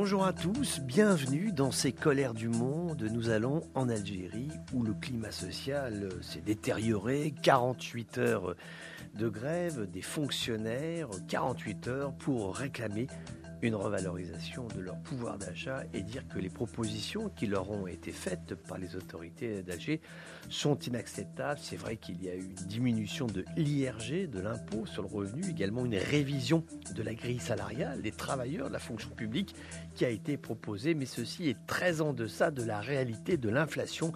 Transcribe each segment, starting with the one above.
Bonjour à tous, bienvenue dans ces colères du monde. Nous allons en Algérie où le climat social s'est détérioré. 48 heures de grève des fonctionnaires, 48 heures pour réclamer une revalorisation de leur pouvoir d'achat et dire que les propositions qui leur ont été faites par les autorités d'Alger sont inacceptables. C'est vrai qu'il y a eu une diminution de l'IRG, de l'impôt sur le revenu, également une révision de la grille salariale des travailleurs de la fonction publique qui a été proposée, mais ceci est très en deçà de la réalité de l'inflation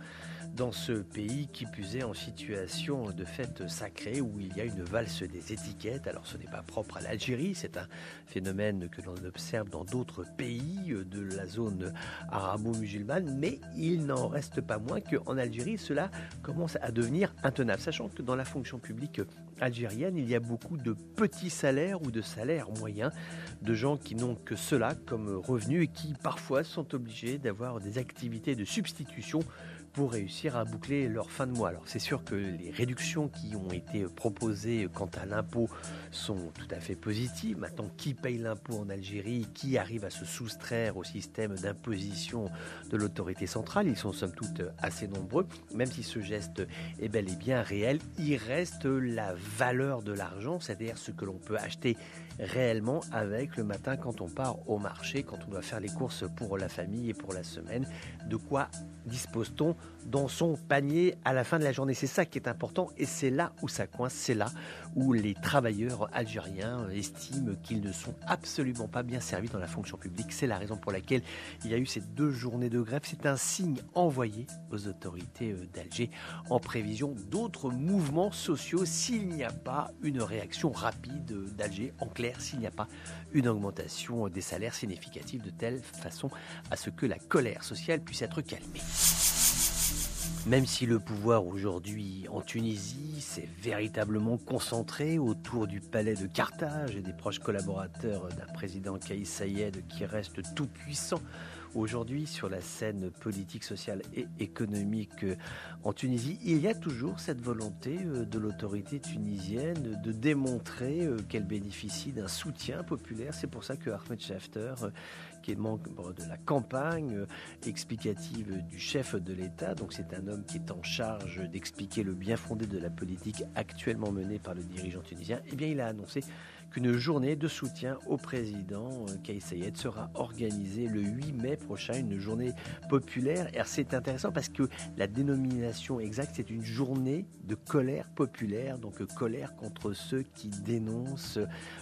dans ce pays qui puisait en situation de fête sacrée où il y a une valse des étiquettes. Alors ce n'est pas propre à l'Algérie, c'est un phénomène que l'on observe dans d'autres pays de la zone arabo-musulmane, mais il n'en reste pas moins qu'en Algérie, cela commence à devenir intenable, sachant que dans la fonction publique algérienne, il y a beaucoup de petits salaires ou de salaires moyens, de gens qui n'ont que cela comme revenu et qui parfois sont obligés d'avoir des activités de substitution pour réussir à boucler leur fin de mois. Alors c'est sûr que les réductions qui ont été proposées quant à l'impôt sont tout à fait positives. Maintenant, qui paye l'impôt en Algérie? Qui arrive à se soustraire au système d'imposition de l'autorité centrale? Ils sont somme toute assez nombreux. Même si ce geste est bel et bien réel, il reste la valeur de l'argent, c'est-à-dire ce que l'on peut acheter réellement avec le matin quand on part au marché, quand on doit faire les courses pour la famille et pour la semaine. De quoi dispose-t-on dans son panier à la fin de la journée C'est ça qui est important et c'est là où ça coince, c'est là où les travailleurs algériens estiment qu'ils ne sont absolument pas bien servis dans la fonction publique. C'est la raison pour laquelle il y a eu ces deux journées de grève. C'est un signe envoyé aux autorités euh, d'Alger en prévision d'autres mouvements sociaux s'il n'y a pas une réaction rapide d'Alger en clair s'il n'y a pas une augmentation des salaires significative de telle façon à ce que la colère sociale puisse être calmée. Même si le pouvoir aujourd'hui en Tunisie s'est véritablement concentré autour du palais de Carthage et des proches collaborateurs d'un président Kaïs Sayed qui reste tout puissant aujourd'hui sur la scène politique, sociale et économique euh, en Tunisie, il y a toujours cette volonté euh, de l'autorité tunisienne de démontrer euh, qu'elle bénéficie d'un soutien populaire. C'est pour ça que Ahmed Schafter, qui est membre de la campagne explicative du chef de l'État, donc c'est un homme qui est en charge d'expliquer le bien fondé de la politique actuellement menée par le dirigeant tunisien, eh bien il a annoncé qu'une journée de soutien au président euh, Kais Sayed sera organisée le 8 mai prochain, une journée populaire. C'est intéressant parce que la dénomination exacte, c'est une journée de colère populaire, donc euh, colère contre ceux qui dénoncent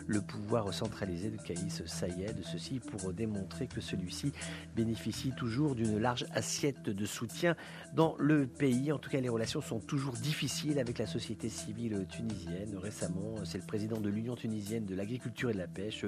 le pouvoir centralisé de Kaïs Sayed, ceci pour démontrer que celui-ci bénéficie toujours d'une large assiette de soutien dans le pays. En tout cas, les relations sont toujours difficiles avec la société civile tunisienne. Récemment, c'est le président de l'Union tunisienne de l'agriculture et de la pêche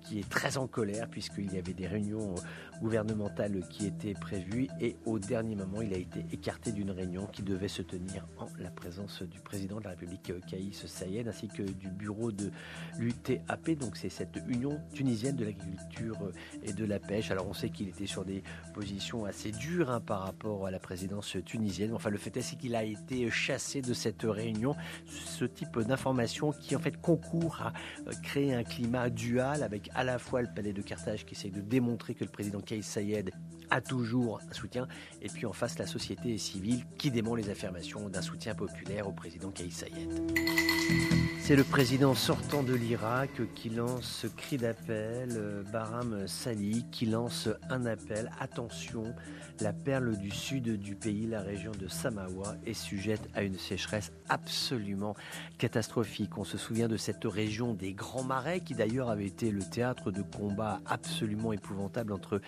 qui est très en colère puisqu'il y avait des réunions gouvernementales qui étaient prévues et au dernier moment il a été écarté d'une réunion qui devait se tenir en la présence du président de la République Kaïs Sayed ainsi que du bureau de l'UTAP donc c'est cette union tunisienne de l'agriculture et de la pêche. Alors on sait qu'il était sur des positions assez dures hein, par rapport à la présidence tunisienne. Enfin le fait est qu'il a été chassé de cette réunion. Ce type d'information qui en fait concourt à créer un climat dual avec à la fois le palais de Carthage qui essaye de démontrer que le président Kais Sayed a toujours un soutien, et puis en face la société civile qui dément les affirmations d'un soutien populaire au président Kais Sayed. C'est le président sortant de l'Irak qui lance ce cri d'appel, euh, Baram Sali, qui lance un appel. Attention, la perle du sud du pays, la région de Samawa, est sujette à une sécheresse absolument catastrophique. On se souvient de cette région des Grands Marais, qui d'ailleurs avait été le théâtre de combats absolument épouvantables entre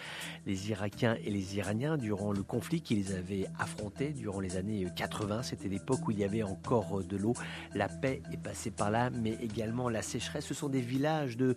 les Irakiens et les Iraniens durant le conflit qu'ils avaient affronté durant les années 80. C'était l'époque où il y avait encore de l'eau. La paix est passée par là, mais également la sécheresse. Ce sont des villages de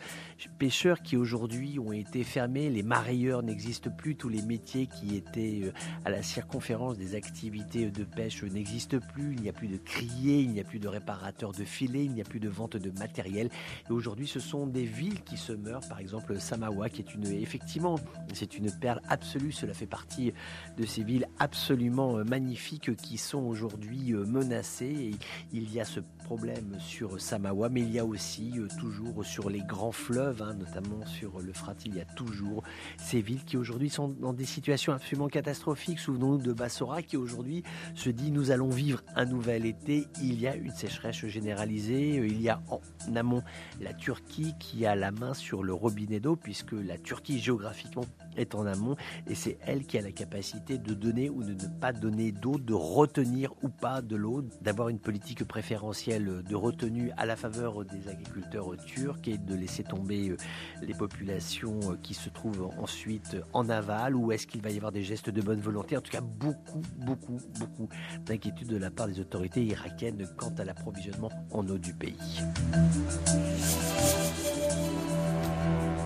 pêcheurs qui aujourd'hui ont été fermés. Les marailleurs n'existent plus. Tous les métiers qui étaient euh, à la circonférence des activités de pêche n'existent plus. Il n'y a plus de criers, il n'y a plus de réparateurs de filets, il n'y a plus de vente de matériel. Et aujourd'hui, ce sont des villes qui se meurent. Par exemple, Samawa, qui est une, effectivement, c'est une perle absolue. Cela fait partie de ces villes absolument euh, magnifiques qui sont aujourd'hui euh, menacées. il y a ce problème sur Samawa, mais il y a aussi euh, toujours sur les grands fleuves, hein, notamment sur le Frat, il y a toujours ces villes qui aujourd'hui sont dans des situations absolument catastrophiques. Souvenons-nous de Bassora qui aujourd'hui se dit nous allons vivre un nouvel été. Il y a une sécheresse généralisée. Il y a en amont la Turquie qui a la main sur le robinet d'eau puisque la Turquie géographiquement est en amont et c'est elle qui a la capacité de donner ou de ne pas donner d'eau, de retenir ou pas de l'eau, d'avoir une politique préférentielle de retenue à la faveur des agriculteurs turcs et de laisser tomber euh, les populations euh, qui se trouvent ensuite en aval ou est-ce qu'il va y avoir des gestes de bonne volonté? En tout cas, beaucoup, beaucoup, beaucoup d'inquiétudes de la part des autorités irakiennes quant à l'approvisionnement en eau du pays.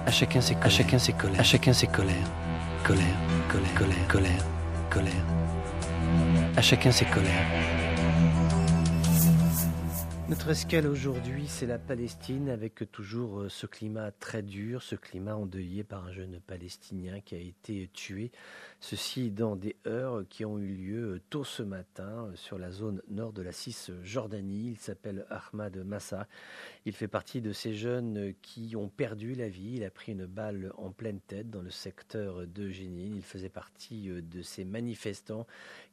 À chacun ses, à chacun ses colères. À chacun ses colères. Colère, colère, colère, colère, colère. À chacun ses colères. Notre escale aujourd'hui, c'est la Palestine avec toujours euh, ce climat très dur, ce climat endeuillé par un jeune Palestinien qui a été tué. Ceci dans des heures qui ont eu lieu tôt ce matin sur la zone nord de la Cisjordanie. Il s'appelle Ahmad Massa. Il fait partie de ces jeunes qui ont perdu la vie. Il a pris une balle en pleine tête dans le secteur de Jénine. Il faisait partie euh, de ces manifestants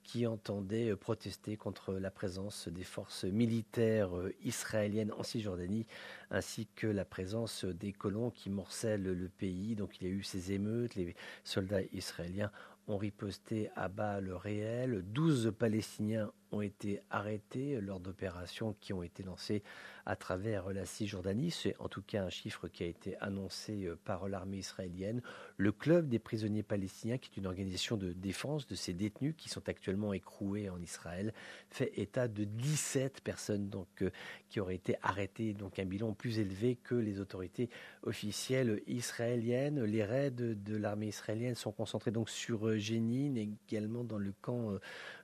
qui entendait euh, protester contre la présence des forces militaires euh, israéliennes en Cisjordanie, ainsi que la présence des colons qui morcellent le pays. Donc il y a eu ces émeutes, les soldats israéliens ont riposté à balles réelles. 12 Palestiniens ont été arrêtés lors d'opérations qui ont été lancées à travers la Cisjordanie. C'est en tout cas un chiffre qui a été annoncé euh, par l'armée israélienne. Le Club des prisonniers palestiniens, qui est une organisation de défense de ces détenus qui sont actuellement écroués en Israël, fait état de 17 personnes donc, euh, qui auraient été arrêtées, donc un bilan plus élevé que les autorités officielles israéliennes. Les raids de l'armée israélienne sont concentrés donc sur euh, Jénine, également dans le camp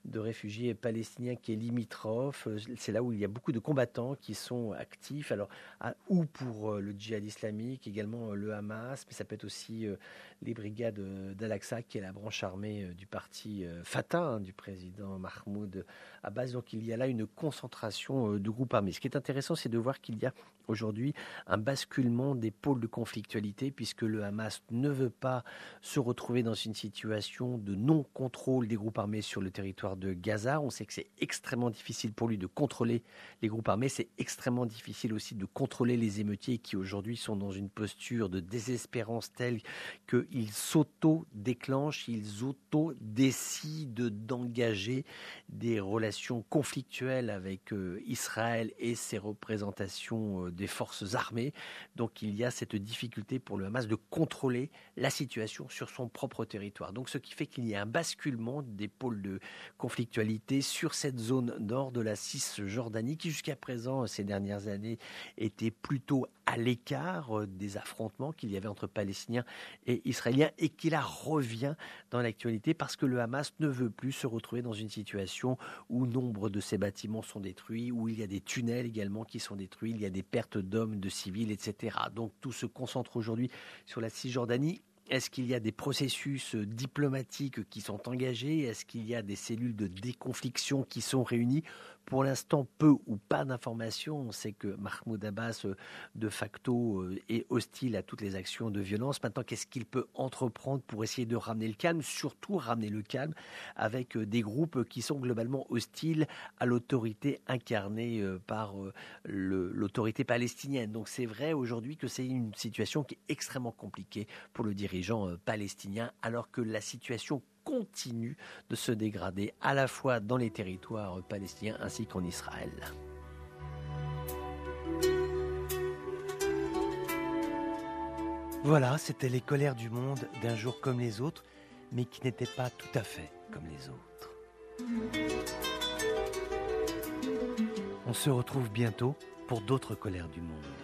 de réfugiés palestiniens qui est limitrophe. C'est là où il y a beaucoup de combattants qui sont actifs, alors ou pour euh, le djihad islamique, également euh, le Hamas, mais ça peut être aussi euh, les brigades d'Al-Aqsa, qui est la branche armée du parti Fatah, hein, du président Mahmoud Abbas. Donc il y a là une concentration de groupes armés. Ce qui est intéressant, c'est de voir qu'il y a aujourd'hui un basculement des pôles de conflictualité, puisque le Hamas ne veut pas se retrouver dans une situation de non-contrôle des groupes armés sur le territoire de Gaza. On sait que c'est extrêmement difficile pour lui de contrôler les groupes armés. C'est extrêmement difficile aussi de contrôler les émeutiers qui aujourd'hui sont dans une posture de désespérance telle qu'ils s'auto-déclenchent, ils auto-décident d'engager des relations conflictuelles avec euh, Israël et ses représentations euh, des forces armées. Donc il y a cette difficulté pour le Hamas de contrôler la situation sur son propre territoire. Donc ce qui fait qu'il y a un basculement des pôles de sur cette zone nord de la Cisjordanie qui jusqu'à présent, ces dernières années, était plutôt à l'écart euh, des affrontements qu'il y avait entre Palestiniens et Israéliens et qui là revient dans l'actualité parce que le Hamas ne veut plus se retrouver dans une situation où nombre de ses bâtiments sont détruits, où il y a des tunnels également qui sont détruits, il y a des pertes d'hommes, de civils, etc. Donc tout se concentre aujourd'hui sur la Cisjordanie est-ce qu'il y a des processus euh, diplomatiques qui sont engagés? Est-ce qu'il y a des cellules de déconfliction qui sont réunies? Pour l'instant, peu ou pas d'informations. On sait que Mahmoud Abbas, euh, de facto, euh, est hostile à toutes les actions de violence. Maintenant, qu'est-ce qu'il peut entreprendre pour essayer de ramener le calme Surtout ramener le calme avec euh, des groupes qui sont globalement hostiles à l'autorité incarnée par l'autorité palestinienne. Donc c'est vrai aujourd'hui que c'est une situation qui est extrêmement compliquée pour le dirigeant palestinien, alors que la situation continue de se dégrader à la fois dans les territoires palestiniens ainsi qu'en Israël. Voilà, c'était les colères du monde d'un jour comme les autres, mais qui n'étaient pas tout à fait comme les autres. On se retrouve bientôt pour d'autres colères du monde.